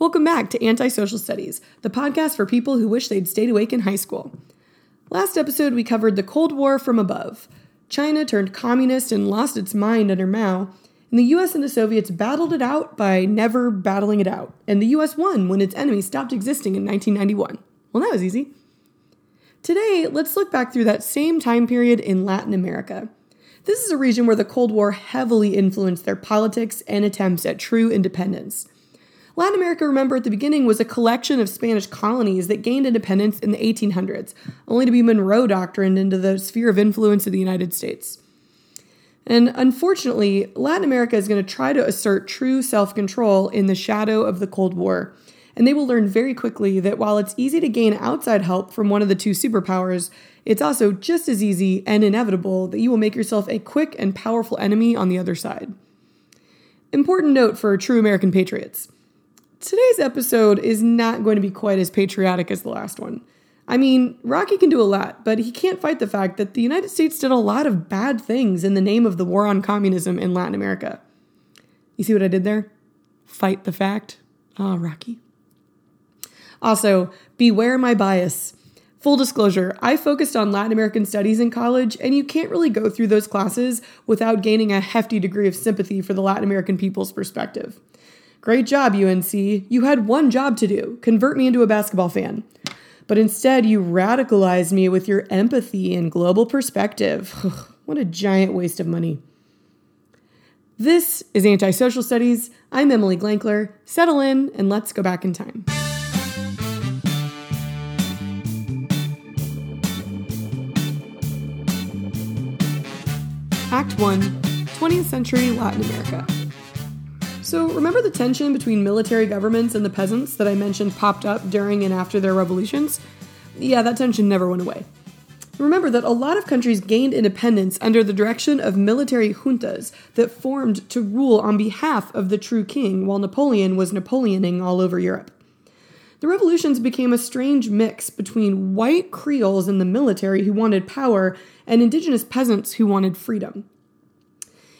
Welcome back to Antisocial Studies, the podcast for people who wish they'd stayed awake in high school. Last episode, we covered the Cold War from above. China turned communist and lost its mind under Mao, and the US and the Soviets battled it out by never battling it out, and the US won when its enemy stopped existing in 1991. Well, that was easy. Today, let's look back through that same time period in Latin America. This is a region where the Cold War heavily influenced their politics and attempts at true independence. Latin America, remember at the beginning, was a collection of Spanish colonies that gained independence in the 1800s, only to be Monroe doctrined into the sphere of influence of the United States. And unfortunately, Latin America is going to try to assert true self control in the shadow of the Cold War. And they will learn very quickly that while it's easy to gain outside help from one of the two superpowers, it's also just as easy and inevitable that you will make yourself a quick and powerful enemy on the other side. Important note for true American patriots today's episode is not going to be quite as patriotic as the last one. I mean, Rocky can do a lot, but he can't fight the fact that the United States did a lot of bad things in the name of the war on communism in Latin America. You see what I did there? Fight the fact. Ah, oh, Rocky. Also, beware my bias. Full disclosure, I focused on Latin American studies in college, and you can't really go through those classes without gaining a hefty degree of sympathy for the Latin American people's perspective. Great job, UNC. You had one job to do convert me into a basketball fan. But instead, you radicalized me with your empathy and global perspective. what a giant waste of money. This is Antisocial Studies. I'm Emily Glankler. Settle in and let's go back in time. Act 1 20th Century Latin America. So, remember the tension between military governments and the peasants that I mentioned popped up during and after their revolutions? Yeah, that tension never went away. Remember that a lot of countries gained independence under the direction of military juntas that formed to rule on behalf of the true king while Napoleon was Napoleoning all over Europe. The revolutions became a strange mix between white Creoles in the military who wanted power and indigenous peasants who wanted freedom.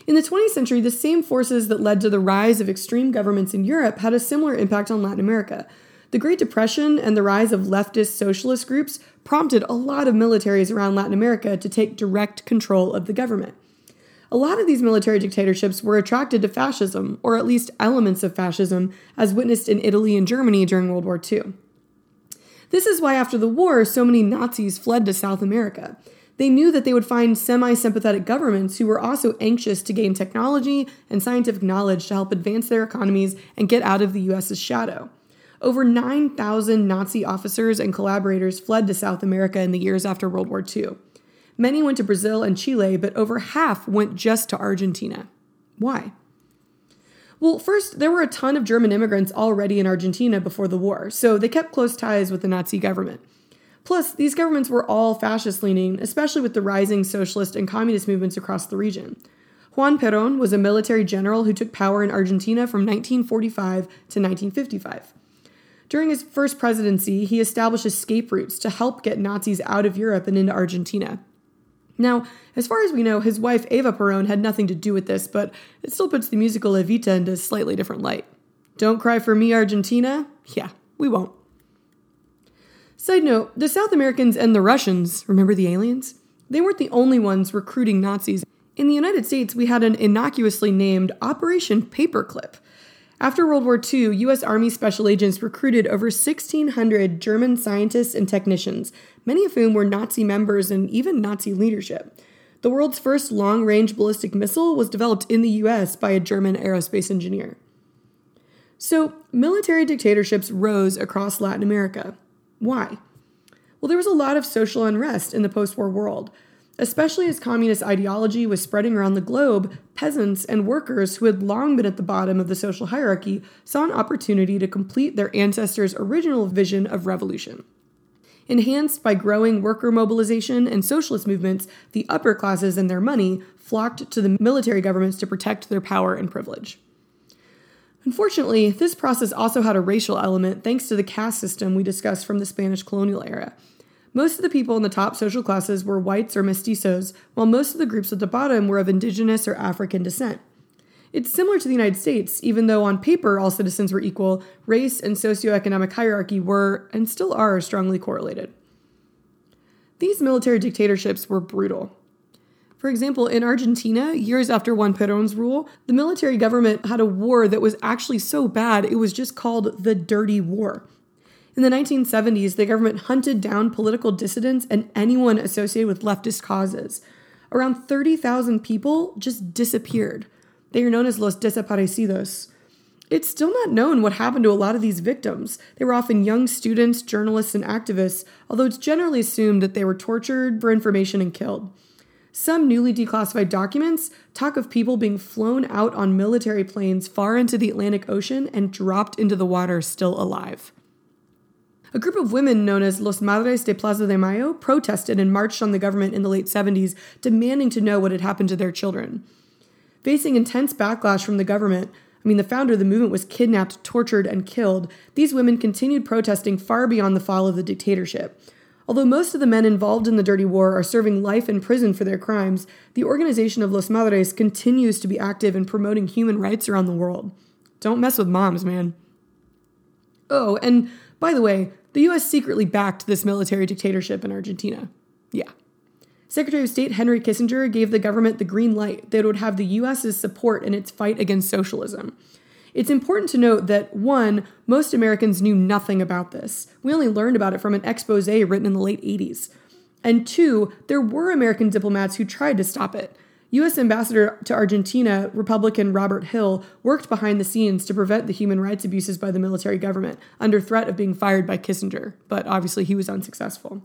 In the 20th century, the same forces that led to the rise of extreme governments in Europe had a similar impact on Latin America. The Great Depression and the rise of leftist socialist groups prompted a lot of militaries around Latin America to take direct control of the government. A lot of these military dictatorships were attracted to fascism, or at least elements of fascism, as witnessed in Italy and Germany during World War II. This is why, after the war, so many Nazis fled to South America. They knew that they would find semi sympathetic governments who were also anxious to gain technology and scientific knowledge to help advance their economies and get out of the US's shadow. Over 9,000 Nazi officers and collaborators fled to South America in the years after World War II. Many went to Brazil and Chile, but over half went just to Argentina. Why? Well, first, there were a ton of German immigrants already in Argentina before the war, so they kept close ties with the Nazi government. Plus, these governments were all fascist leaning, especially with the rising socialist and communist movements across the region. Juan Perón was a military general who took power in Argentina from 1945 to 1955. During his first presidency, he established escape routes to help get Nazis out of Europe and into Argentina. Now, as far as we know, his wife Eva Perón had nothing to do with this, but it still puts the musical Evita into a slightly different light. Don't cry for me, Argentina? Yeah, we won't. Side note the South Americans and the Russians, remember the aliens? They weren't the only ones recruiting Nazis. In the United States, we had an innocuously named Operation Paperclip. After World War II, U.S. Army special agents recruited over 1,600 German scientists and technicians, many of whom were Nazi members and even Nazi leadership. The world's first long range ballistic missile was developed in the U.S. by a German aerospace engineer. So, military dictatorships rose across Latin America. Why? Well, there was a lot of social unrest in the post war world. Especially as communist ideology was spreading around the globe, peasants and workers who had long been at the bottom of the social hierarchy saw an opportunity to complete their ancestors' original vision of revolution. Enhanced by growing worker mobilization and socialist movements, the upper classes and their money flocked to the military governments to protect their power and privilege. Unfortunately, this process also had a racial element thanks to the caste system we discussed from the Spanish colonial era. Most of the people in the top social classes were whites or mestizos, while most of the groups at the bottom were of indigenous or African descent. It's similar to the United States, even though on paper all citizens were equal, race and socioeconomic hierarchy were, and still are, strongly correlated. These military dictatorships were brutal. For example, in Argentina, years after Juan Perón's rule, the military government had a war that was actually so bad it was just called the Dirty War. In the 1970s, the government hunted down political dissidents and anyone associated with leftist causes. Around 30,000 people just disappeared. They are known as los desaparecidos. It's still not known what happened to a lot of these victims. They were often young students, journalists, and activists, although it's generally assumed that they were tortured for information and killed. Some newly declassified documents talk of people being flown out on military planes far into the Atlantic Ocean and dropped into the water still alive. A group of women known as Los Madres de Plaza de Mayo protested and marched on the government in the late 70s, demanding to know what had happened to their children. Facing intense backlash from the government, I mean, the founder of the movement was kidnapped, tortured, and killed, these women continued protesting far beyond the fall of the dictatorship. Although most of the men involved in the dirty war are serving life in prison for their crimes, the organization of Los Madres continues to be active in promoting human rights around the world. Don't mess with moms, man. Oh, and by the way, the US secretly backed this military dictatorship in Argentina. Yeah. Secretary of State Henry Kissinger gave the government the green light that would have the US's support in its fight against socialism. It's important to note that one, most Americans knew nothing about this. We only learned about it from an expose written in the late 80s. And two, there were American diplomats who tried to stop it. U.S. Ambassador to Argentina, Republican Robert Hill, worked behind the scenes to prevent the human rights abuses by the military government under threat of being fired by Kissinger, but obviously he was unsuccessful.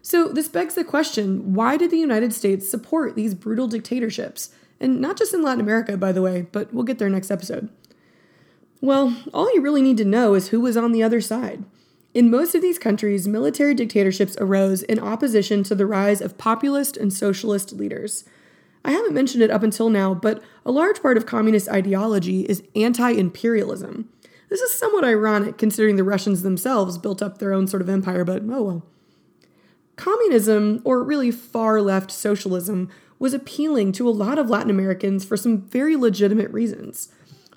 So, this begs the question why did the United States support these brutal dictatorships? And not just in Latin America, by the way, but we'll get there next episode. Well, all you really need to know is who was on the other side. In most of these countries, military dictatorships arose in opposition to the rise of populist and socialist leaders. I haven't mentioned it up until now, but a large part of communist ideology is anti imperialism. This is somewhat ironic considering the Russians themselves built up their own sort of empire, but oh well. Communism, or really far left socialism, was appealing to a lot of Latin Americans for some very legitimate reasons.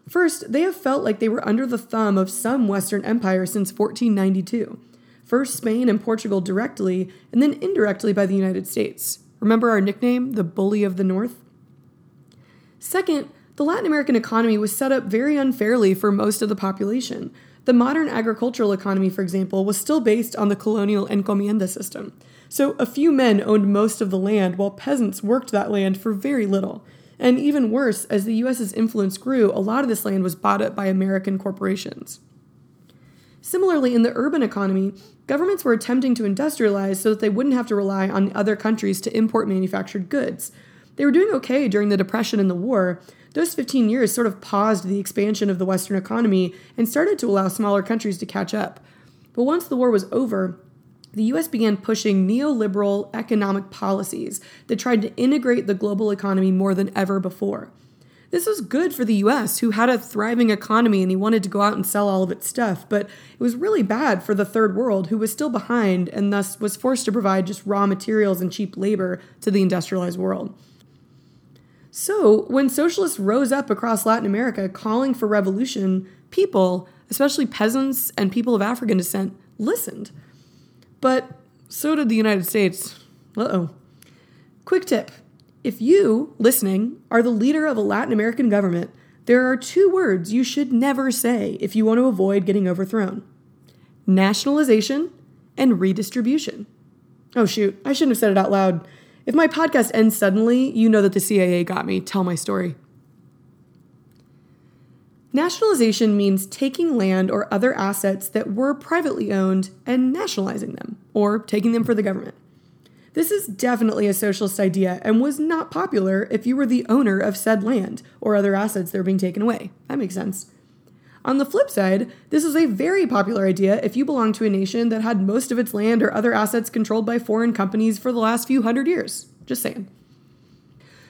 First, they have felt like they were under the thumb of some Western empire since 1492. First Spain and Portugal directly, and then indirectly by the United States. Remember our nickname, the Bully of the North? Second, the Latin American economy was set up very unfairly for most of the population. The modern agricultural economy, for example, was still based on the colonial encomienda system. So a few men owned most of the land while peasants worked that land for very little. And even worse, as the US's influence grew, a lot of this land was bought up by American corporations. Similarly, in the urban economy, governments were attempting to industrialize so that they wouldn't have to rely on other countries to import manufactured goods. They were doing okay during the Depression and the war, those 15 years sort of paused the expansion of the Western economy and started to allow smaller countries to catch up. But once the war was over, the US began pushing neoliberal economic policies that tried to integrate the global economy more than ever before. This was good for the US, who had a thriving economy and he wanted to go out and sell all of its stuff, but it was really bad for the third world, who was still behind and thus was forced to provide just raw materials and cheap labor to the industrialized world. So, when socialists rose up across Latin America calling for revolution, people, especially peasants and people of African descent, listened. But so did the United States. Uh oh. Quick tip if you, listening, are the leader of a Latin American government, there are two words you should never say if you want to avoid getting overthrown nationalization and redistribution. Oh, shoot, I shouldn't have said it out loud. If my podcast ends suddenly, you know that the CIA got me. Tell my story. Nationalization means taking land or other assets that were privately owned and nationalizing them, or taking them for the government. This is definitely a socialist idea and was not popular if you were the owner of said land or other assets that are being taken away. That makes sense. On the flip side, this is a very popular idea if you belong to a nation that had most of its land or other assets controlled by foreign companies for the last few hundred years. Just saying.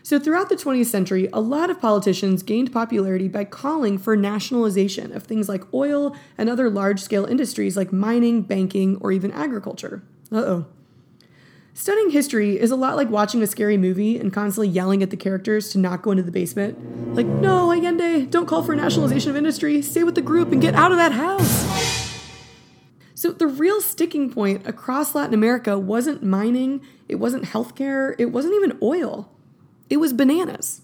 So, throughout the 20th century, a lot of politicians gained popularity by calling for nationalization of things like oil and other large scale industries like mining, banking, or even agriculture. Uh oh. Studying history is a lot like watching a scary movie and constantly yelling at the characters to not go into the basement. Like, no, Allende, don't call for nationalization of industry, stay with the group and get out of that house. So, the real sticking point across Latin America wasn't mining, it wasn't healthcare, it wasn't even oil. It was bananas.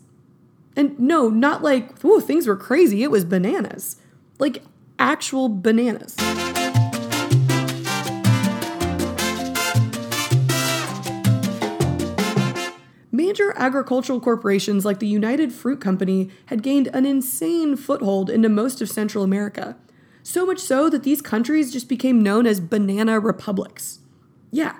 And no, not like, whoa, things were crazy, it was bananas. Like actual bananas. Major agricultural corporations like the United Fruit Company had gained an insane foothold into most of Central America. So much so that these countries just became known as banana republics. Yeah,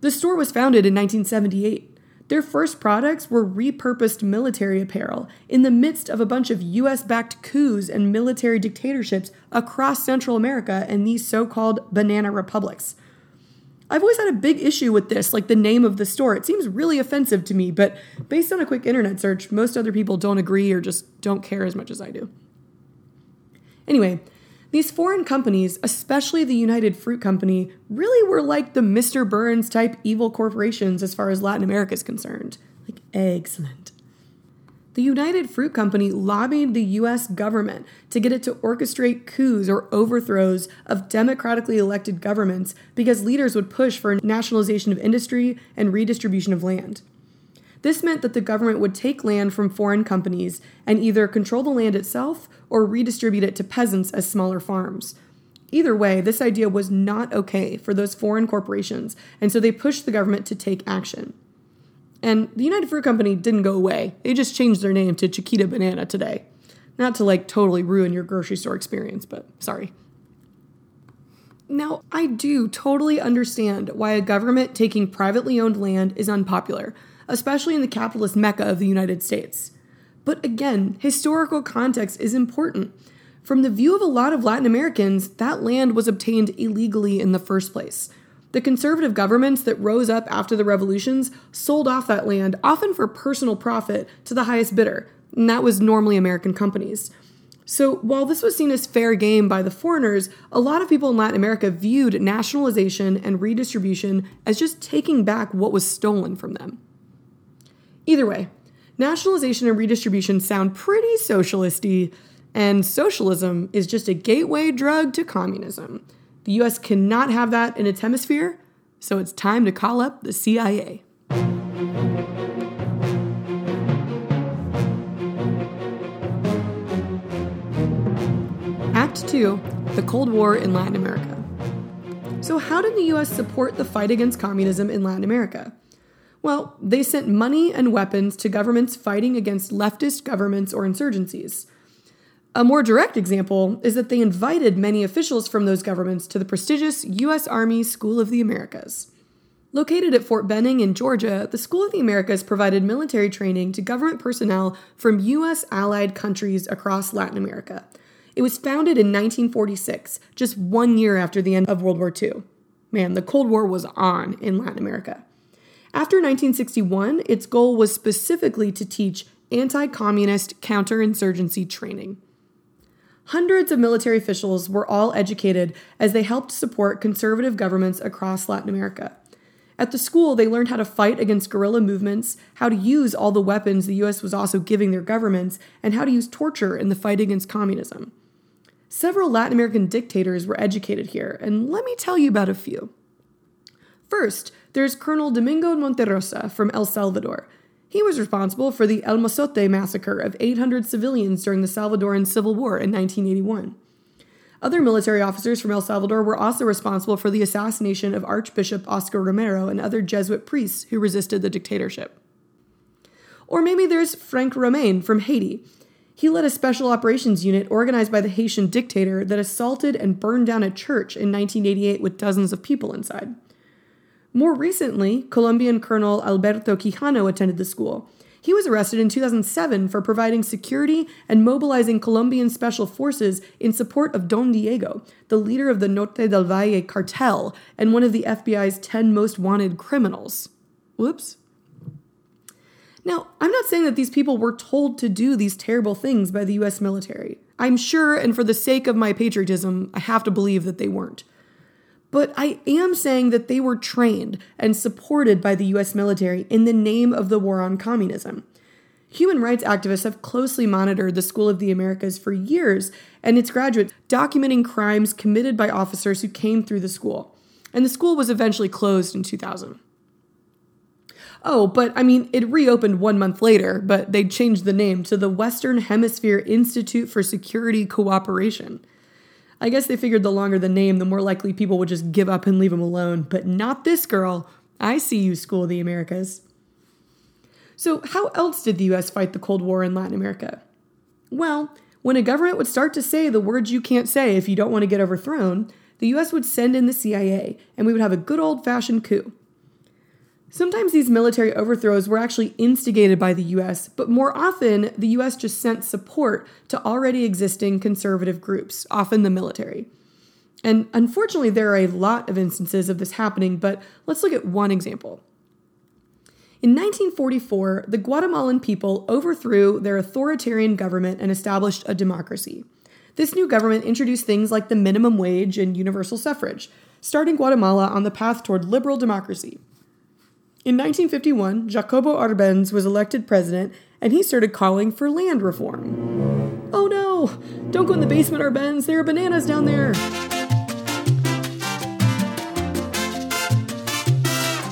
the store was founded in 1978. Their first products were repurposed military apparel in the midst of a bunch of US backed coups and military dictatorships across Central America and these so called banana republics. I've always had a big issue with this, like the name of the store. It seems really offensive to me, but based on a quick internet search, most other people don't agree or just don't care as much as I do. Anyway, these foreign companies, especially the United Fruit Company, really were like the Mr. Burns type evil corporations as far as Latin America is concerned. Like, excellent. The United Fruit Company lobbied the US government to get it to orchestrate coups or overthrows of democratically elected governments because leaders would push for nationalization of industry and redistribution of land. This meant that the government would take land from foreign companies and either control the land itself or redistribute it to peasants as smaller farms. Either way, this idea was not okay for those foreign corporations, and so they pushed the government to take action. And the United Fruit Company didn't go away. They just changed their name to Chiquita Banana today. Not to like totally ruin your grocery store experience, but sorry. Now, I do totally understand why a government taking privately owned land is unpopular, especially in the capitalist mecca of the United States. But again, historical context is important. From the view of a lot of Latin Americans, that land was obtained illegally in the first place. The conservative governments that rose up after the revolutions sold off that land, often for personal profit, to the highest bidder, and that was normally American companies. So, while this was seen as fair game by the foreigners, a lot of people in Latin America viewed nationalization and redistribution as just taking back what was stolen from them. Either way, nationalization and redistribution sound pretty socialisty, and socialism is just a gateway drug to communism. The US cannot have that in its hemisphere, so it's time to call up the CIA. Act 2 The Cold War in Latin America. So, how did the US support the fight against communism in Latin America? Well, they sent money and weapons to governments fighting against leftist governments or insurgencies. A more direct example is that they invited many officials from those governments to the prestigious U.S. Army School of the Americas. Located at Fort Benning in Georgia, the School of the Americas provided military training to government personnel from U.S. allied countries across Latin America. It was founded in 1946, just one year after the end of World War II. Man, the Cold War was on in Latin America. After 1961, its goal was specifically to teach anti communist counterinsurgency training. Hundreds of military officials were all educated as they helped support conservative governments across Latin America. At the school, they learned how to fight against guerrilla movements, how to use all the weapons the US was also giving their governments, and how to use torture in the fight against communism. Several Latin American dictators were educated here, and let me tell you about a few. First, there's Colonel Domingo Monterrosa from El Salvador, he was responsible for the El Mozote massacre of 800 civilians during the Salvadoran Civil War in 1981. Other military officers from El Salvador were also responsible for the assassination of Archbishop Oscar Romero and other Jesuit priests who resisted the dictatorship. Or maybe there's Franck Romain from Haiti. He led a special operations unit organized by the Haitian dictator that assaulted and burned down a church in 1988 with dozens of people inside. More recently, Colombian Colonel Alberto Quijano attended the school. He was arrested in 2007 for providing security and mobilizing Colombian special forces in support of Don Diego, the leader of the Norte del Valle cartel and one of the FBI's 10 most wanted criminals. Whoops. Now, I'm not saying that these people were told to do these terrible things by the US military. I'm sure, and for the sake of my patriotism, I have to believe that they weren't. But I am saying that they were trained and supported by the US military in the name of the war on communism. Human rights activists have closely monitored the School of the Americas for years and its graduates, documenting crimes committed by officers who came through the school. And the school was eventually closed in 2000. Oh, but I mean, it reopened one month later, but they changed the name to the Western Hemisphere Institute for Security Cooperation. I guess they figured the longer the name, the more likely people would just give up and leave them alone. But not this girl. I see you, School of the Americas. So, how else did the US fight the Cold War in Latin America? Well, when a government would start to say the words you can't say if you don't want to get overthrown, the US would send in the CIA and we would have a good old fashioned coup. Sometimes these military overthrows were actually instigated by the US, but more often, the US just sent support to already existing conservative groups, often the military. And unfortunately, there are a lot of instances of this happening, but let's look at one example. In 1944, the Guatemalan people overthrew their authoritarian government and established a democracy. This new government introduced things like the minimum wage and universal suffrage, starting Guatemala on the path toward liberal democracy. In 1951, Jacobo Arbenz was elected president and he started calling for land reform. Oh no! Don't go in the basement, Arbenz, there are bananas down there!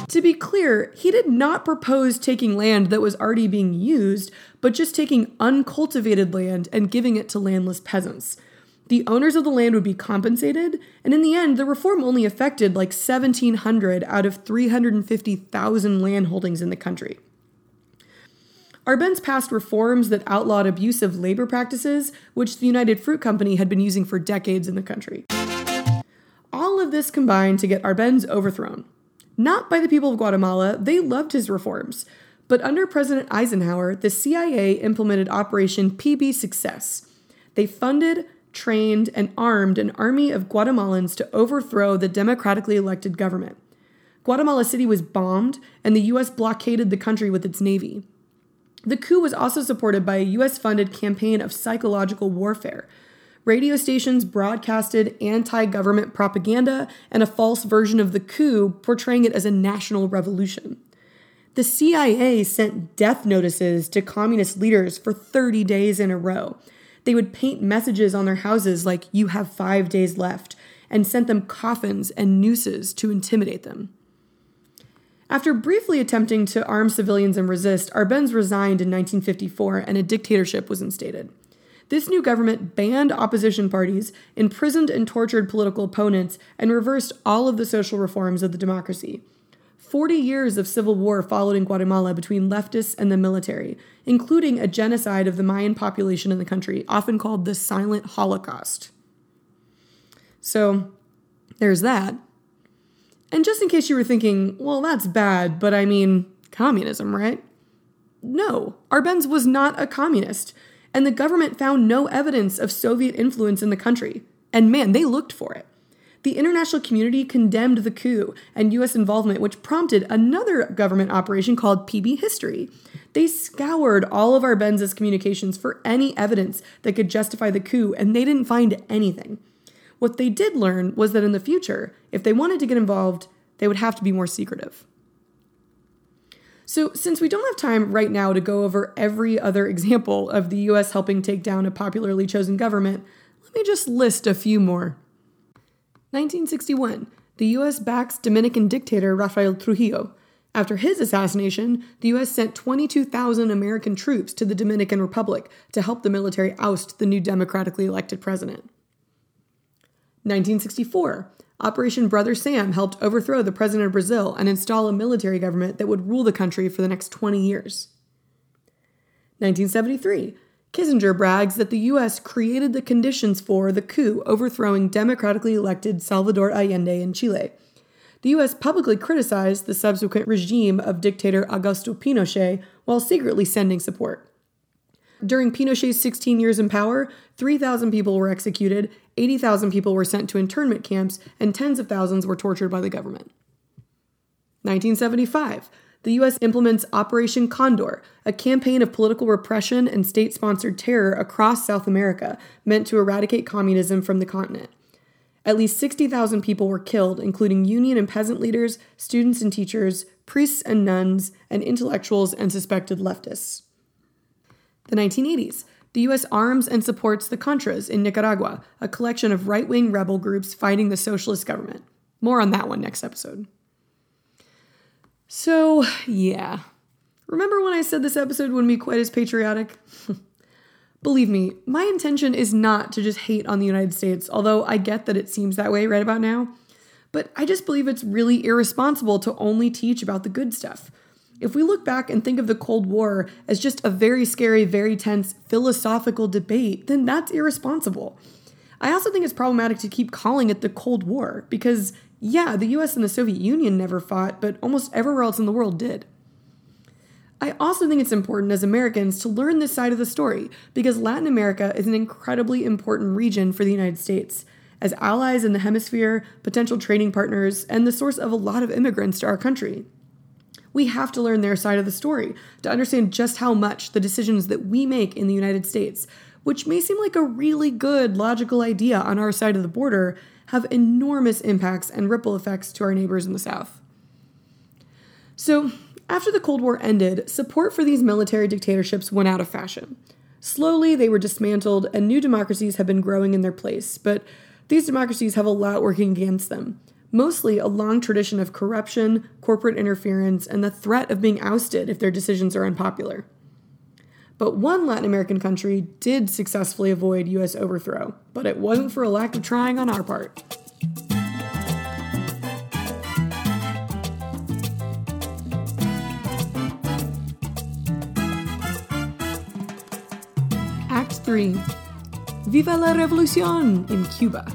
To be clear, he did not propose taking land that was already being used, but just taking uncultivated land and giving it to landless peasants. The owners of the land would be compensated, and in the end, the reform only affected like 1,700 out of 350,000 land holdings in the country. Arbenz passed reforms that outlawed abusive labor practices, which the United Fruit Company had been using for decades in the country. All of this combined to get Arbenz overthrown. Not by the people of Guatemala, they loved his reforms. But under President Eisenhower, the CIA implemented Operation PB Success. They funded, trained, and armed an army of Guatemalans to overthrow the democratically elected government. Guatemala City was bombed, and the U.S. blockaded the country with its navy. The coup was also supported by a U.S. funded campaign of psychological warfare. Radio stations broadcasted anti government propaganda and a false version of the coup, portraying it as a national revolution. The CIA sent death notices to communist leaders for 30 days in a row, they would paint messages on their houses like, you have five days left, and sent them coffins and nooses to intimidate them. After briefly attempting to arm civilians and resist, Arbenz resigned in 1954 and a dictatorship was instated. This new government banned opposition parties, imprisoned and tortured political opponents, and reversed all of the social reforms of the democracy. 40 years of civil war followed in Guatemala between leftists and the military, including a genocide of the Mayan population in the country, often called the Silent Holocaust. So, there's that. And just in case you were thinking, well, that's bad, but I mean, communism, right? No, Arbenz was not a communist, and the government found no evidence of Soviet influence in the country. And man, they looked for it. The international community condemned the coup and US involvement, which prompted another government operation called PB History. They scoured all of our Arbenz's communications for any evidence that could justify the coup, and they didn't find anything. What they did learn was that in the future, if they wanted to get involved, they would have to be more secretive. So, since we don't have time right now to go over every other example of the US helping take down a popularly chosen government, let me just list a few more. 1961, the US backs Dominican dictator Rafael Trujillo. After his assassination, the US sent 22,000 American troops to the Dominican Republic to help the military oust the new democratically elected president. 1964, Operation Brother Sam helped overthrow the president of Brazil and install a military government that would rule the country for the next 20 years. 1973, Kissinger brags that the U.S. created the conditions for the coup overthrowing democratically elected Salvador Allende in Chile. The U.S. publicly criticized the subsequent regime of dictator Augusto Pinochet while secretly sending support. During Pinochet's 16 years in power, 3,000 people were executed, 80,000 people were sent to internment camps, and tens of thousands were tortured by the government. 1975 the U.S. implements Operation Condor, a campaign of political repression and state sponsored terror across South America meant to eradicate communism from the continent. At least 60,000 people were killed, including union and peasant leaders, students and teachers, priests and nuns, and intellectuals and suspected leftists. The 1980s. The U.S. arms and supports the Contras in Nicaragua, a collection of right wing rebel groups fighting the socialist government. More on that one next episode. So, yeah. Remember when I said this episode wouldn't be quite as patriotic? Believe me, my intention is not to just hate on the United States, although I get that it seems that way right about now. But I just believe it's really irresponsible to only teach about the good stuff. If we look back and think of the Cold War as just a very scary, very tense philosophical debate, then that's irresponsible. I also think it's problematic to keep calling it the Cold War because, yeah, the US and the Soviet Union never fought, but almost everywhere else in the world did. I also think it's important as Americans to learn this side of the story because Latin America is an incredibly important region for the United States. As allies in the hemisphere, potential trading partners, and the source of a lot of immigrants to our country. We have to learn their side of the story to understand just how much the decisions that we make in the United States, which may seem like a really good, logical idea on our side of the border, have enormous impacts and ripple effects to our neighbors in the South. So, after the Cold War ended, support for these military dictatorships went out of fashion. Slowly, they were dismantled, and new democracies have been growing in their place, but these democracies have a lot working against them. Mostly a long tradition of corruption, corporate interference, and the threat of being ousted if their decisions are unpopular. But one Latin American country did successfully avoid US overthrow, but it wasn't for a lack of trying on our part. Act 3 Viva la Revolucion in Cuba.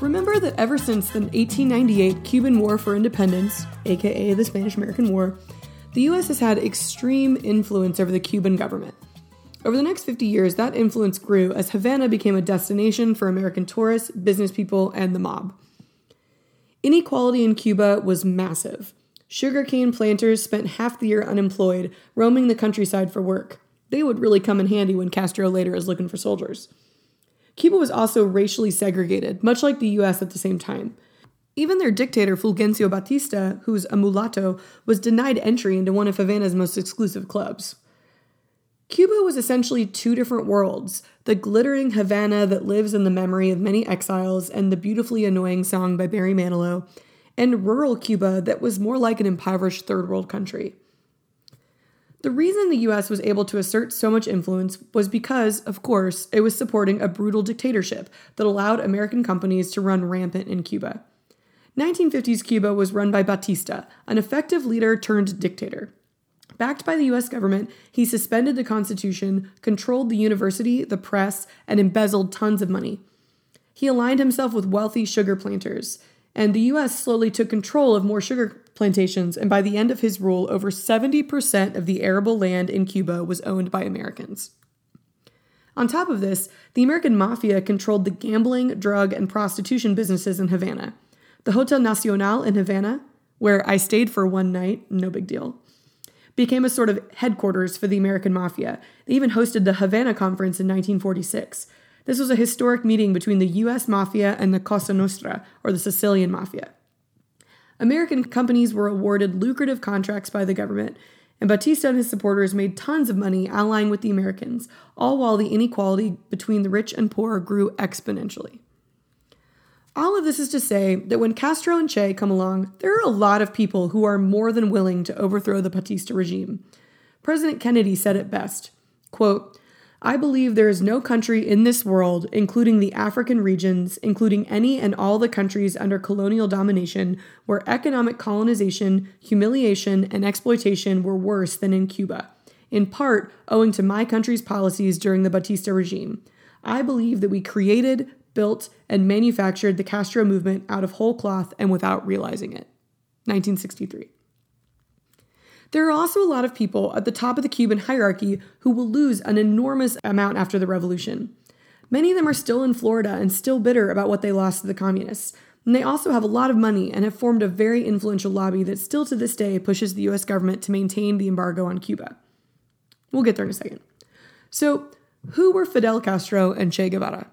Remember that ever since the 1898 Cuban War for Independence, aka the Spanish American War, the US has had extreme influence over the Cuban government. Over the next 50 years, that influence grew as Havana became a destination for American tourists, business people, and the mob. Inequality in Cuba was massive. Sugarcane planters spent half the year unemployed, roaming the countryside for work. They would really come in handy when Castro later is looking for soldiers. Cuba was also racially segregated, much like the US at the same time. Even their dictator, Fulgencio Batista, who's a mulatto, was denied entry into one of Havana's most exclusive clubs. Cuba was essentially two different worlds the glittering Havana that lives in the memory of many exiles and the beautifully annoying song by Barry Manilow, and rural Cuba that was more like an impoverished third world country. The reason the US was able to assert so much influence was because, of course, it was supporting a brutal dictatorship that allowed American companies to run rampant in Cuba. 1950s Cuba was run by Batista, an effective leader turned dictator. Backed by the US government, he suspended the Constitution, controlled the university, the press, and embezzled tons of money. He aligned himself with wealthy sugar planters, and the US slowly took control of more sugar plantations, and by the end of his rule, over 70% of the arable land in Cuba was owned by Americans. On top of this, the American mafia controlled the gambling, drug, and prostitution businesses in Havana. The Hotel Nacional in Havana, where I stayed for one night, no big deal, became a sort of headquarters for the American mafia. They even hosted the Havana Conference in 1946. This was a historic meeting between the US mafia and the Cosa Nostra, or the Sicilian mafia. American companies were awarded lucrative contracts by the government, and Batista and his supporters made tons of money allying with the Americans, all while the inequality between the rich and poor grew exponentially. All of this is to say that when Castro and Che come along, there are a lot of people who are more than willing to overthrow the Batista regime. President Kennedy said it best quote, I believe there is no country in this world, including the African regions, including any and all the countries under colonial domination, where economic colonization, humiliation, and exploitation were worse than in Cuba, in part owing to my country's policies during the Batista regime. I believe that we created, built, and manufactured the Castro movement out of whole cloth and without realizing it. 1963. There are also a lot of people at the top of the Cuban hierarchy who will lose an enormous amount after the revolution. Many of them are still in Florida and still bitter about what they lost to the communists. And they also have a lot of money and have formed a very influential lobby that still to this day pushes the US government to maintain the embargo on Cuba. We'll get there in a second. So, who were Fidel Castro and Che Guevara?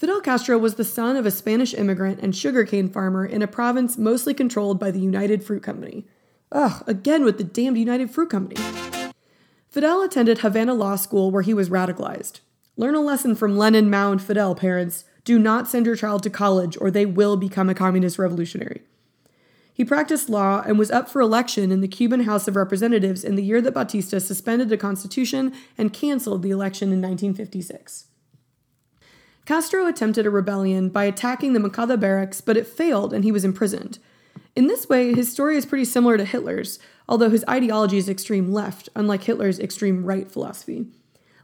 Fidel Castro was the son of a Spanish immigrant and sugarcane farmer in a province mostly controlled by the United Fruit Company. Ugh, again with the damned United Fruit Company. Fidel attended Havana Law School where he was radicalized. Learn a lesson from Lenin, Mao, and Fidel, parents. Do not send your child to college or they will become a communist revolutionary. He practiced law and was up for election in the Cuban House of Representatives in the year that Batista suspended the Constitution and canceled the election in 1956. Castro attempted a rebellion by attacking the Moncada barracks, but it failed and he was imprisoned. In this way, his story is pretty similar to Hitler's, although his ideology is extreme left, unlike Hitler's extreme right philosophy.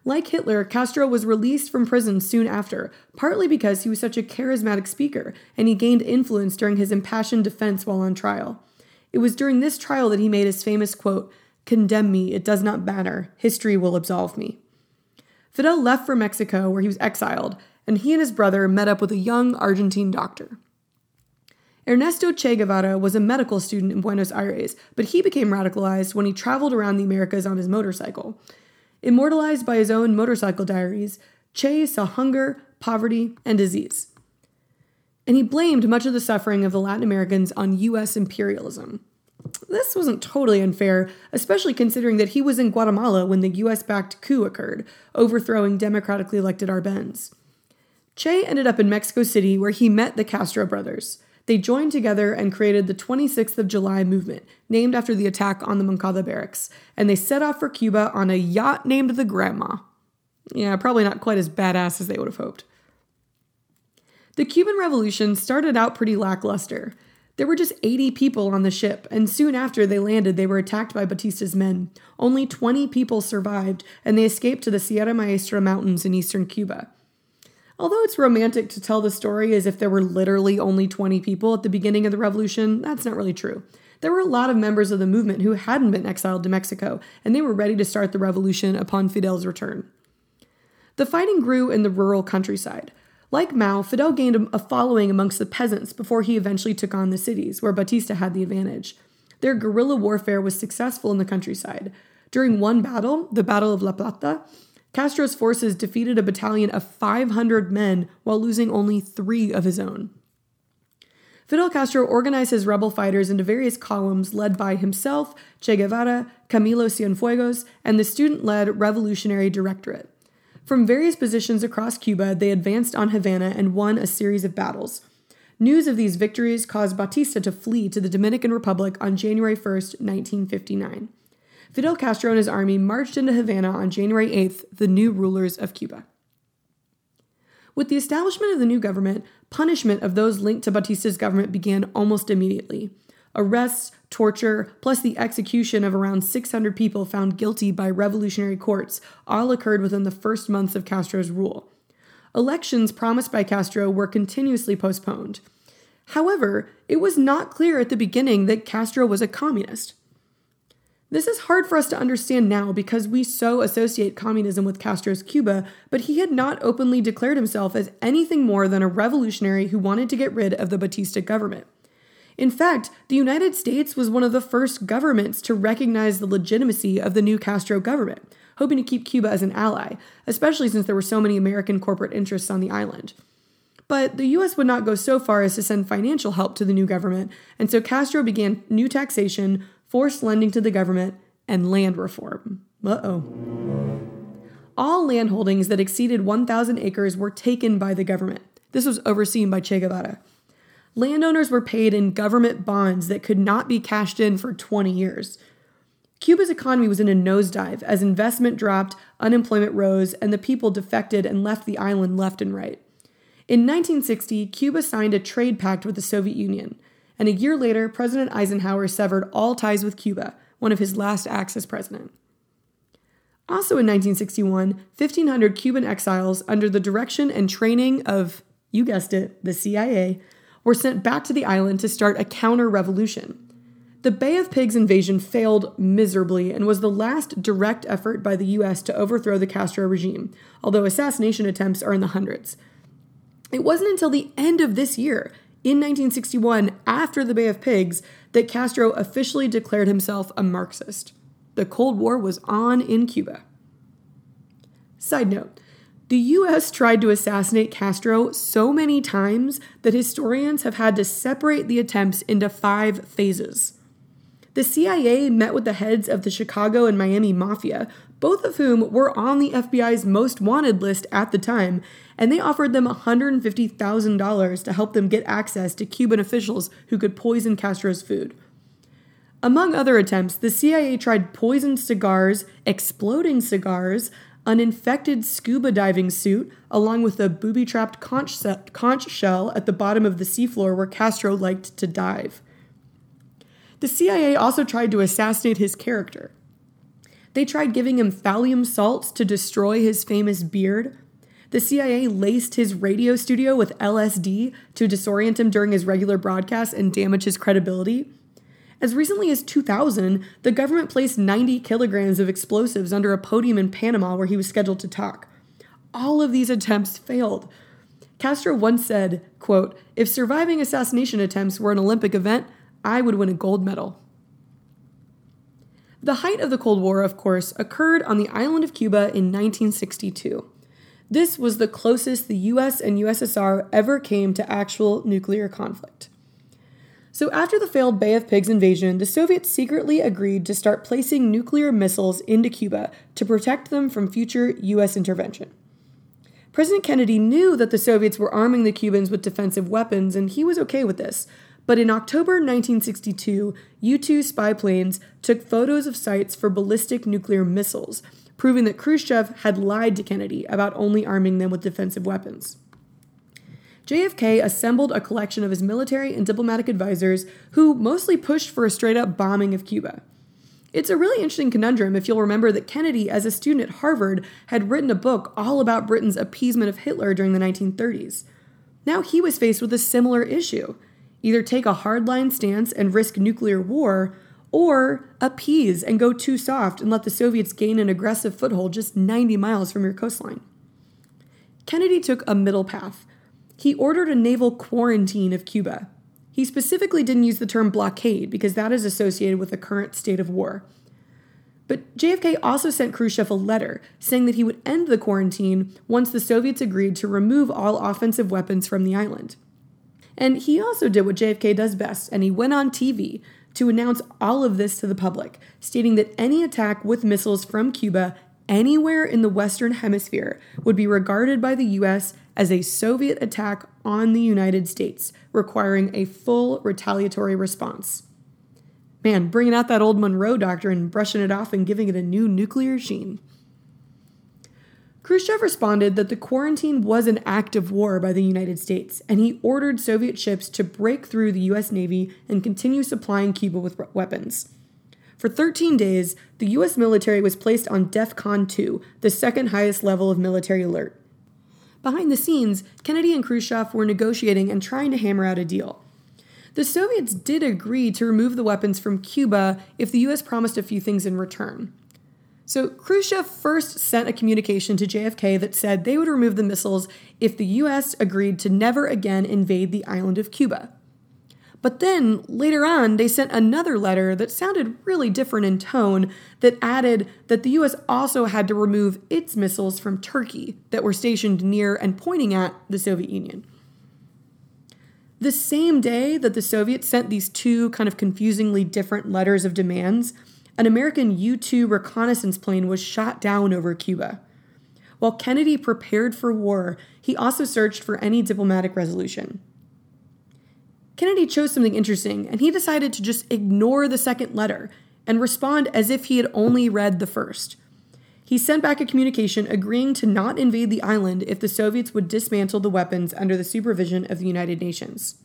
Like Hitler, Castro was released from prison soon after, partly because he was such a charismatic speaker and he gained influence during his impassioned defense while on trial. It was during this trial that he made his famous quote, Condemn me, it does not matter, history will absolve me. Fidel left for Mexico, where he was exiled, and he and his brother met up with a young Argentine doctor. Ernesto Che Guevara was a medical student in Buenos Aires, but he became radicalized when he traveled around the Americas on his motorcycle. Immortalized by his own motorcycle diaries, Che saw hunger, poverty, and disease. And he blamed much of the suffering of the Latin Americans on US imperialism. This wasn't totally unfair, especially considering that he was in Guatemala when the US backed coup occurred, overthrowing democratically elected Arbenz. Che ended up in Mexico City where he met the Castro brothers. They joined together and created the 26th of July movement, named after the attack on the Moncada barracks, and they set off for Cuba on a yacht named the Grandma. Yeah, probably not quite as badass as they would have hoped. The Cuban Revolution started out pretty lackluster. There were just 80 people on the ship, and soon after they landed, they were attacked by Batista's men. Only 20 people survived, and they escaped to the Sierra Maestra Mountains in eastern Cuba. Although it's romantic to tell the story as if there were literally only 20 people at the beginning of the revolution, that's not really true. There were a lot of members of the movement who hadn't been exiled to Mexico, and they were ready to start the revolution upon Fidel's return. The fighting grew in the rural countryside. Like Mao, Fidel gained a following amongst the peasants before he eventually took on the cities, where Batista had the advantage. Their guerrilla warfare was successful in the countryside. During one battle, the Battle of La Plata, Castro's forces defeated a battalion of 500 men while losing only three of his own. Fidel Castro organized his rebel fighters into various columns led by himself, Che Guevara, Camilo Cienfuegos, and the student led Revolutionary Directorate. From various positions across Cuba, they advanced on Havana and won a series of battles. News of these victories caused Batista to flee to the Dominican Republic on January 1, 1959. Fidel Castro and his army marched into Havana on January 8th, the new rulers of Cuba. With the establishment of the new government, punishment of those linked to Batista's government began almost immediately. Arrests, torture, plus the execution of around 600 people found guilty by revolutionary courts all occurred within the first months of Castro's rule. Elections promised by Castro were continuously postponed. However, it was not clear at the beginning that Castro was a communist. This is hard for us to understand now because we so associate communism with Castro's Cuba, but he had not openly declared himself as anything more than a revolutionary who wanted to get rid of the Batista government. In fact, the United States was one of the first governments to recognize the legitimacy of the new Castro government, hoping to keep Cuba as an ally, especially since there were so many American corporate interests on the island. But the US would not go so far as to send financial help to the new government, and so Castro began new taxation, forced lending to the government, and land reform. Uh oh. All land holdings that exceeded 1,000 acres were taken by the government. This was overseen by Che Guevara. Landowners were paid in government bonds that could not be cashed in for 20 years. Cuba's economy was in a nosedive as investment dropped, unemployment rose, and the people defected and left the island left and right. In 1960, Cuba signed a trade pact with the Soviet Union and a year later, President Eisenhower severed all ties with Cuba, one of his last acts as president. Also in 1961, 1,500 Cuban exiles, under the direction and training of, you guessed it, the CIA, were sent back to the island to start a counter revolution. The Bay of Pigs invasion failed miserably and was the last direct effort by the US to overthrow the Castro regime, although assassination attempts are in the hundreds. It wasn't until the end of this year in 1961, after the Bay of Pigs, that Castro officially declared himself a Marxist. The Cold War was on in Cuba. Side note The US tried to assassinate Castro so many times that historians have had to separate the attempts into five phases. The CIA met with the heads of the Chicago and Miami mafia, both of whom were on the FBI's most wanted list at the time, and they offered them $150,000 to help them get access to Cuban officials who could poison Castro's food. Among other attempts, the CIA tried poisoned cigars, exploding cigars, an infected scuba diving suit, along with a booby trapped conch, conch shell at the bottom of the seafloor where Castro liked to dive. The CIA also tried to assassinate his character. They tried giving him thallium salts to destroy his famous beard. The CIA laced his radio studio with LSD to disorient him during his regular broadcasts and damage his credibility. As recently as 2000, the government placed 90 kilograms of explosives under a podium in Panama where he was scheduled to talk. All of these attempts failed. Castro once said, quote, "If surviving assassination attempts were an Olympic event, I would win a gold medal." The height of the Cold War, of course, occurred on the island of Cuba in 1962. This was the closest the US and USSR ever came to actual nuclear conflict. So, after the failed Bay of Pigs invasion, the Soviets secretly agreed to start placing nuclear missiles into Cuba to protect them from future US intervention. President Kennedy knew that the Soviets were arming the Cubans with defensive weapons, and he was okay with this. But in October 1962, U 2 spy planes took photos of sites for ballistic nuclear missiles, proving that Khrushchev had lied to Kennedy about only arming them with defensive weapons. JFK assembled a collection of his military and diplomatic advisors who mostly pushed for a straight up bombing of Cuba. It's a really interesting conundrum if you'll remember that Kennedy, as a student at Harvard, had written a book all about Britain's appeasement of Hitler during the 1930s. Now he was faced with a similar issue either take a hardline stance and risk nuclear war, or appease and go too soft and let the Soviets gain an aggressive foothold just 90 miles from your coastline. Kennedy took a middle path he ordered a naval quarantine of Cuba. He specifically didn't use the term blockade because that is associated with the current state of war. But JFK also sent Khrushchev a letter saying that he would end the quarantine once the Soviets agreed to remove all offensive weapons from the island. And he also did what JFK does best, and he went on TV to announce all of this to the public, stating that any attack with missiles from Cuba anywhere in the Western Hemisphere would be regarded by the US as a Soviet attack on the United States, requiring a full retaliatory response. Man, bringing out that old Monroe Doctrine, brushing it off, and giving it a new nuclear sheen. Khrushchev responded that the quarantine was an act of war by the United States, and he ordered Soviet ships to break through the US Navy and continue supplying Cuba with weapons. For 13 days, the US military was placed on DEFCON 2, the second highest level of military alert. Behind the scenes, Kennedy and Khrushchev were negotiating and trying to hammer out a deal. The Soviets did agree to remove the weapons from Cuba if the US promised a few things in return. So, Khrushchev first sent a communication to JFK that said they would remove the missiles if the US agreed to never again invade the island of Cuba. But then later on, they sent another letter that sounded really different in tone that added that the US also had to remove its missiles from Turkey that were stationed near and pointing at the Soviet Union. The same day that the Soviets sent these two kind of confusingly different letters of demands, an American U 2 reconnaissance plane was shot down over Cuba. While Kennedy prepared for war, he also searched for any diplomatic resolution. Kennedy chose something interesting, and he decided to just ignore the second letter and respond as if he had only read the first. He sent back a communication agreeing to not invade the island if the Soviets would dismantle the weapons under the supervision of the United Nations.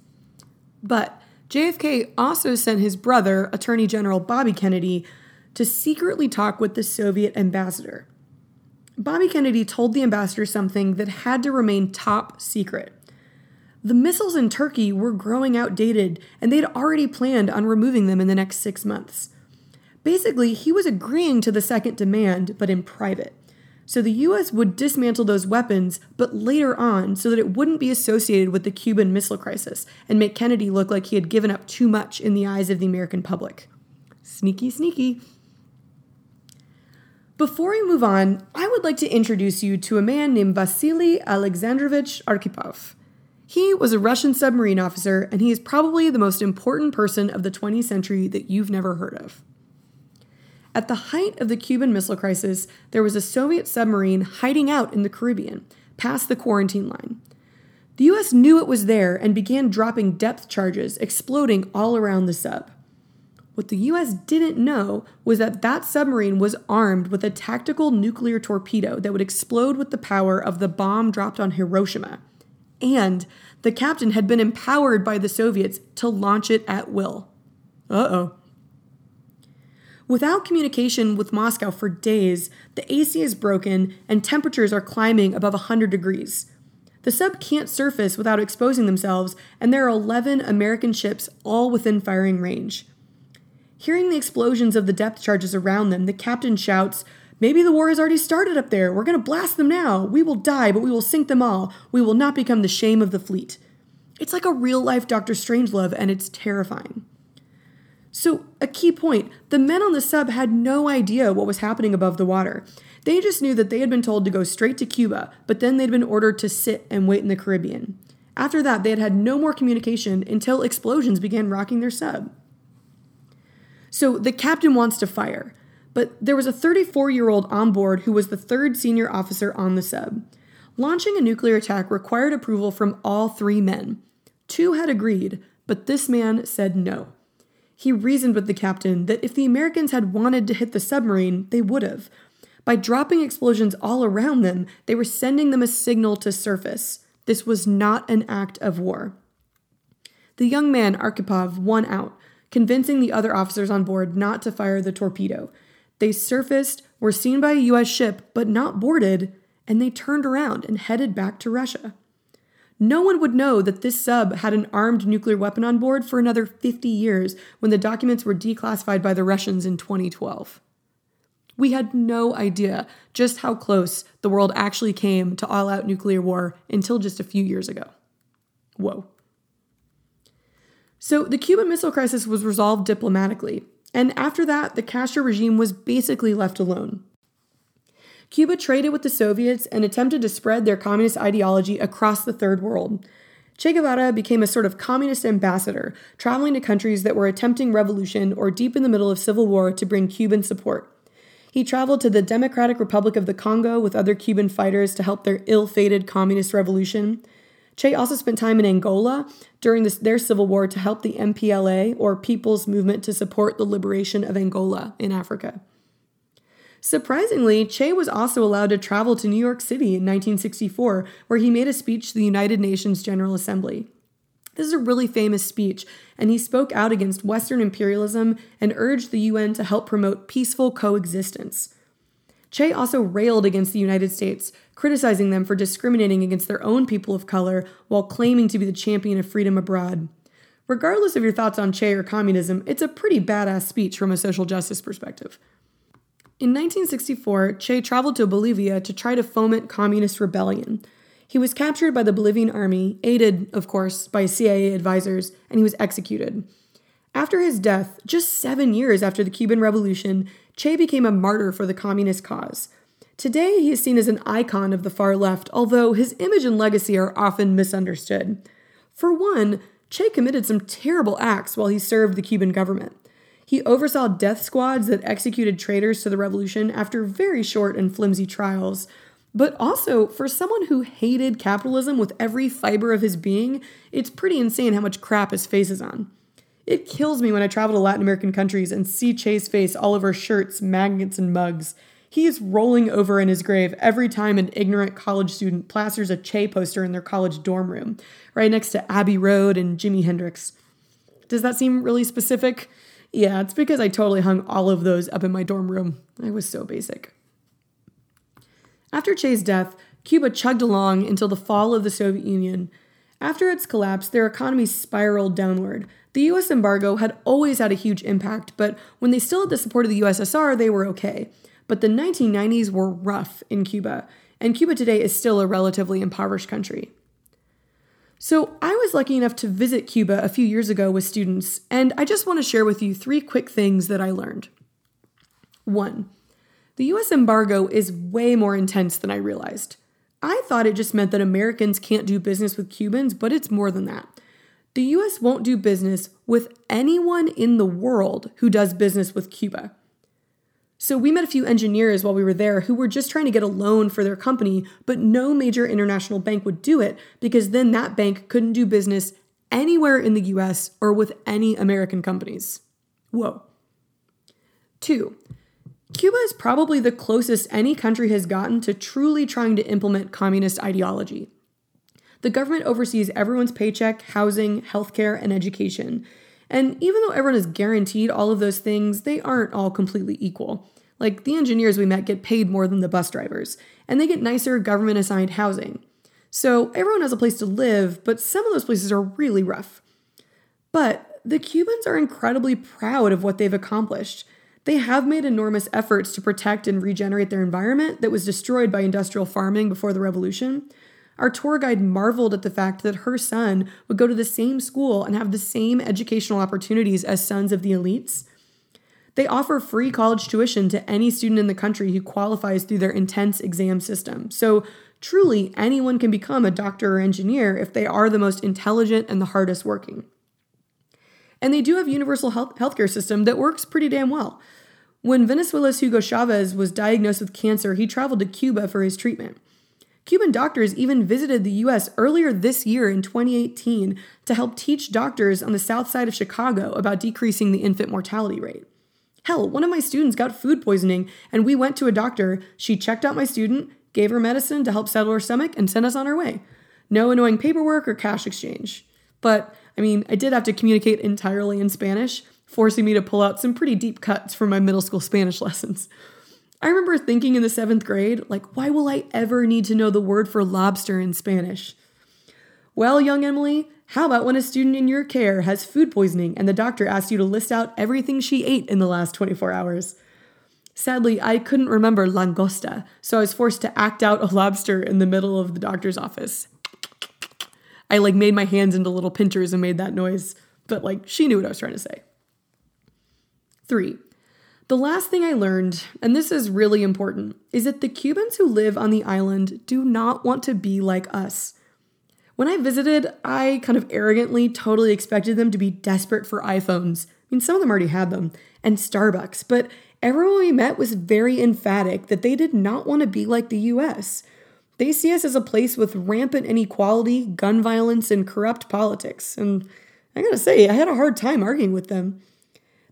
But JFK also sent his brother, Attorney General Bobby Kennedy, to secretly talk with the Soviet ambassador. Bobby Kennedy told the ambassador something that had to remain top secret. The missiles in Turkey were growing outdated, and they'd already planned on removing them in the next six months. Basically, he was agreeing to the second demand, but in private. So the US would dismantle those weapons, but later on, so that it wouldn't be associated with the Cuban Missile Crisis and make Kennedy look like he had given up too much in the eyes of the American public. Sneaky, sneaky. Before we move on, I would like to introduce you to a man named Vasily Alexandrovich Arkhipov. He was a Russian submarine officer, and he is probably the most important person of the 20th century that you've never heard of. At the height of the Cuban Missile Crisis, there was a Soviet submarine hiding out in the Caribbean, past the quarantine line. The US knew it was there and began dropping depth charges, exploding all around the sub. What the US didn't know was that that submarine was armed with a tactical nuclear torpedo that would explode with the power of the bomb dropped on Hiroshima. And the captain had been empowered by the Soviets to launch it at will. Uh oh. Without communication with Moscow for days, the AC is broken and temperatures are climbing above 100 degrees. The sub can't surface without exposing themselves, and there are 11 American ships all within firing range. Hearing the explosions of the depth charges around them, the captain shouts, Maybe the war has already started up there. We're going to blast them now. We will die, but we will sink them all. We will not become the shame of the fleet. It's like a real life Doctor Strangelove, and it's terrifying. So, a key point the men on the sub had no idea what was happening above the water. They just knew that they had been told to go straight to Cuba, but then they'd been ordered to sit and wait in the Caribbean. After that, they had had no more communication until explosions began rocking their sub. So the captain wants to fire, but there was a 34 year old on board who was the third senior officer on the sub. Launching a nuclear attack required approval from all three men. Two had agreed, but this man said no. He reasoned with the captain that if the Americans had wanted to hit the submarine, they would have. By dropping explosions all around them, they were sending them a signal to surface. This was not an act of war. The young man, Arkhipov, won out, convincing the other officers on board not to fire the torpedo. They surfaced, were seen by a US ship, but not boarded, and they turned around and headed back to Russia. No one would know that this sub had an armed nuclear weapon on board for another 50 years when the documents were declassified by the Russians in 2012. We had no idea just how close the world actually came to all out nuclear war until just a few years ago. Whoa. So the Cuban Missile Crisis was resolved diplomatically, and after that, the Castro regime was basically left alone. Cuba traded with the Soviets and attempted to spread their communist ideology across the Third World. Che Guevara became a sort of communist ambassador, traveling to countries that were attempting revolution or deep in the middle of civil war to bring Cuban support. He traveled to the Democratic Republic of the Congo with other Cuban fighters to help their ill fated communist revolution. Che also spent time in Angola during this, their civil war to help the MPLA, or People's Movement to Support the Liberation of Angola in Africa. Surprisingly, Che was also allowed to travel to New York City in 1964, where he made a speech to the United Nations General Assembly. This is a really famous speech, and he spoke out against Western imperialism and urged the UN to help promote peaceful coexistence. Che also railed against the United States, criticizing them for discriminating against their own people of color while claiming to be the champion of freedom abroad. Regardless of your thoughts on Che or communism, it's a pretty badass speech from a social justice perspective. In 1964, Che traveled to Bolivia to try to foment communist rebellion. He was captured by the Bolivian army, aided, of course, by CIA advisors, and he was executed. After his death, just seven years after the Cuban Revolution, Che became a martyr for the communist cause. Today, he is seen as an icon of the far left, although his image and legacy are often misunderstood. For one, Che committed some terrible acts while he served the Cuban government. He oversaw death squads that executed traitors to the revolution after very short and flimsy trials. But also, for someone who hated capitalism with every fiber of his being, it's pretty insane how much crap his face is on. It kills me when I travel to Latin American countries and see Che's face all over shirts, magnets, and mugs. He is rolling over in his grave every time an ignorant college student plasters a Che poster in their college dorm room, right next to Abbey Road and Jimi Hendrix. Does that seem really specific? Yeah, it's because I totally hung all of those up in my dorm room. I was so basic. After Che's death, Cuba chugged along until the fall of the Soviet Union. After its collapse, their economy spiraled downward. The US embargo had always had a huge impact, but when they still had the support of the USSR, they were okay. But the 1990s were rough in Cuba, and Cuba today is still a relatively impoverished country. So, I was lucky enough to visit Cuba a few years ago with students, and I just want to share with you three quick things that I learned. One, The US embargo is way more intense than I realized. I thought it just meant that Americans can't do business with Cubans, but it's more than that. The US won't do business with anyone in the world who does business with Cuba. So we met a few engineers while we were there who were just trying to get a loan for their company, but no major international bank would do it because then that bank couldn't do business anywhere in the US or with any American companies. Whoa. Two, Cuba is probably the closest any country has gotten to truly trying to implement communist ideology. The government oversees everyone's paycheck, housing, healthcare, and education. And even though everyone is guaranteed all of those things, they aren't all completely equal. Like the engineers we met get paid more than the bus drivers, and they get nicer government assigned housing. So everyone has a place to live, but some of those places are really rough. But the Cubans are incredibly proud of what they've accomplished. They have made enormous efforts to protect and regenerate their environment that was destroyed by industrial farming before the revolution. Our tour guide marveled at the fact that her son would go to the same school and have the same educational opportunities as sons of the elites. They offer free college tuition to any student in the country who qualifies through their intense exam system. So, truly, anyone can become a doctor or engineer if they are the most intelligent and the hardest working. And they do have universal health healthcare system that works pretty damn well. When Venezuela's Hugo Chavez was diagnosed with cancer, he traveled to Cuba for his treatment. Cuban doctors even visited the US earlier this year in 2018 to help teach doctors on the south side of Chicago about decreasing the infant mortality rate. Hell, one of my students got food poisoning, and we went to a doctor. She checked out my student, gave her medicine to help settle her stomach, and sent us on our way. No annoying paperwork or cash exchange. But, I mean, I did have to communicate entirely in Spanish, forcing me to pull out some pretty deep cuts from my middle school Spanish lessons. I remember thinking in the seventh grade, like, why will I ever need to know the word for lobster in Spanish? Well, young Emily, how about when a student in your care has food poisoning and the doctor asks you to list out everything she ate in the last 24 hours? Sadly, I couldn't remember langosta, so I was forced to act out a lobster in the middle of the doctor's office. I like made my hands into little pinchers and made that noise, but like she knew what I was trying to say. 3. The last thing I learned, and this is really important, is that the Cubans who live on the island do not want to be like us. When I visited, I kind of arrogantly totally expected them to be desperate for iPhones. I mean, some of them already had them, and Starbucks, but everyone we met was very emphatic that they did not want to be like the US. They see us as a place with rampant inequality, gun violence, and corrupt politics. And I gotta say, I had a hard time arguing with them.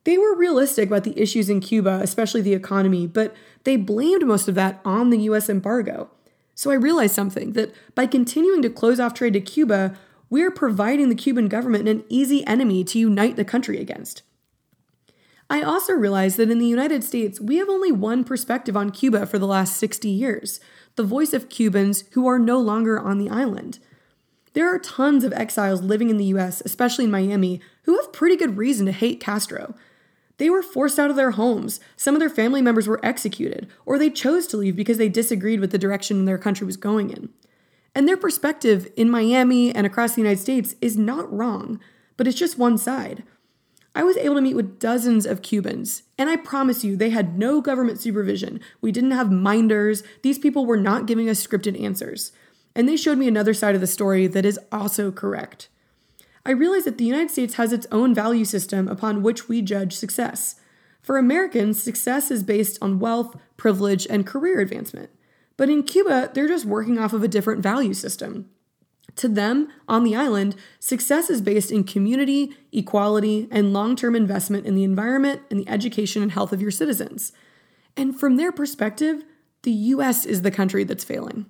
They were realistic about the issues in Cuba, especially the economy, but they blamed most of that on the US embargo. So I realized something that by continuing to close off trade to Cuba, we're providing the Cuban government an easy enemy to unite the country against. I also realized that in the United States, we have only one perspective on Cuba for the last 60 years the voice of Cubans who are no longer on the island. There are tons of exiles living in the US, especially in Miami, who have pretty good reason to hate Castro. They were forced out of their homes. Some of their family members were executed, or they chose to leave because they disagreed with the direction their country was going in. And their perspective in Miami and across the United States is not wrong, but it's just one side. I was able to meet with dozens of Cubans, and I promise you, they had no government supervision. We didn't have minders. These people were not giving us scripted answers. And they showed me another side of the story that is also correct. I realize that the United States has its own value system upon which we judge success. For Americans, success is based on wealth, privilege, and career advancement. But in Cuba, they're just working off of a different value system. To them, on the island, success is based in community, equality, and long term investment in the environment and the education and health of your citizens. And from their perspective, the US is the country that's failing.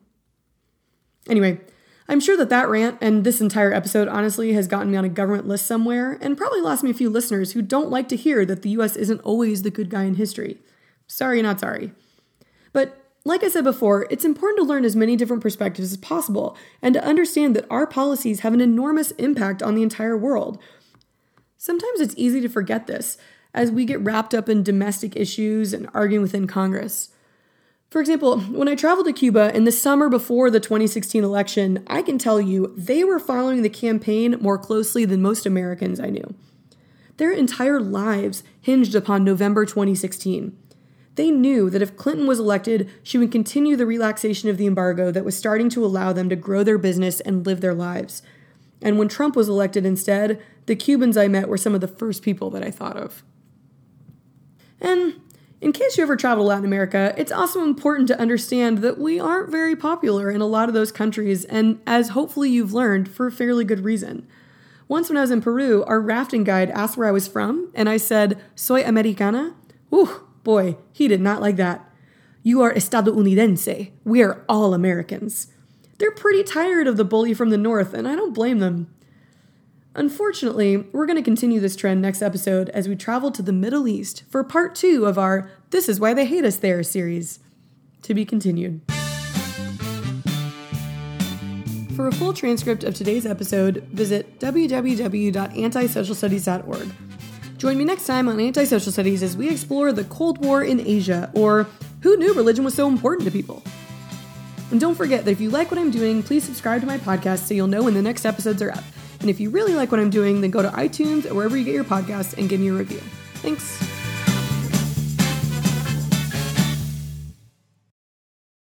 Anyway, I'm sure that that rant and this entire episode honestly has gotten me on a government list somewhere and probably lost me a few listeners who don't like to hear that the US isn't always the good guy in history. Sorry, not sorry. But like I said before, it's important to learn as many different perspectives as possible and to understand that our policies have an enormous impact on the entire world. Sometimes it's easy to forget this as we get wrapped up in domestic issues and arguing within Congress. For example, when I traveled to Cuba in the summer before the 2016 election, I can tell you they were following the campaign more closely than most Americans I knew. Their entire lives hinged upon November 2016. They knew that if Clinton was elected, she would continue the relaxation of the embargo that was starting to allow them to grow their business and live their lives. And when Trump was elected instead, the Cubans I met were some of the first people that I thought of. And in case you ever travel to Latin America, it's also important to understand that we aren't very popular in a lot of those countries, and as hopefully you've learned, for a fairly good reason. Once when I was in Peru, our rafting guide asked where I was from, and I said, Soy Americana. Whew, boy, he did not like that. You are estadounidense. We are all Americans. They're pretty tired of the bully from the north, and I don't blame them. Unfortunately, we're going to continue this trend next episode as we travel to the Middle East for part two of our This Is Why They Hate Us There series. To be continued. For a full transcript of today's episode, visit www.antisocialstudies.org. Join me next time on Antisocial Studies as we explore the Cold War in Asia, or who knew religion was so important to people? And don't forget that if you like what I'm doing, please subscribe to my podcast so you'll know when the next episodes are up. And if you really like what I'm doing, then go to iTunes or wherever you get your podcasts and give me a review. Thanks.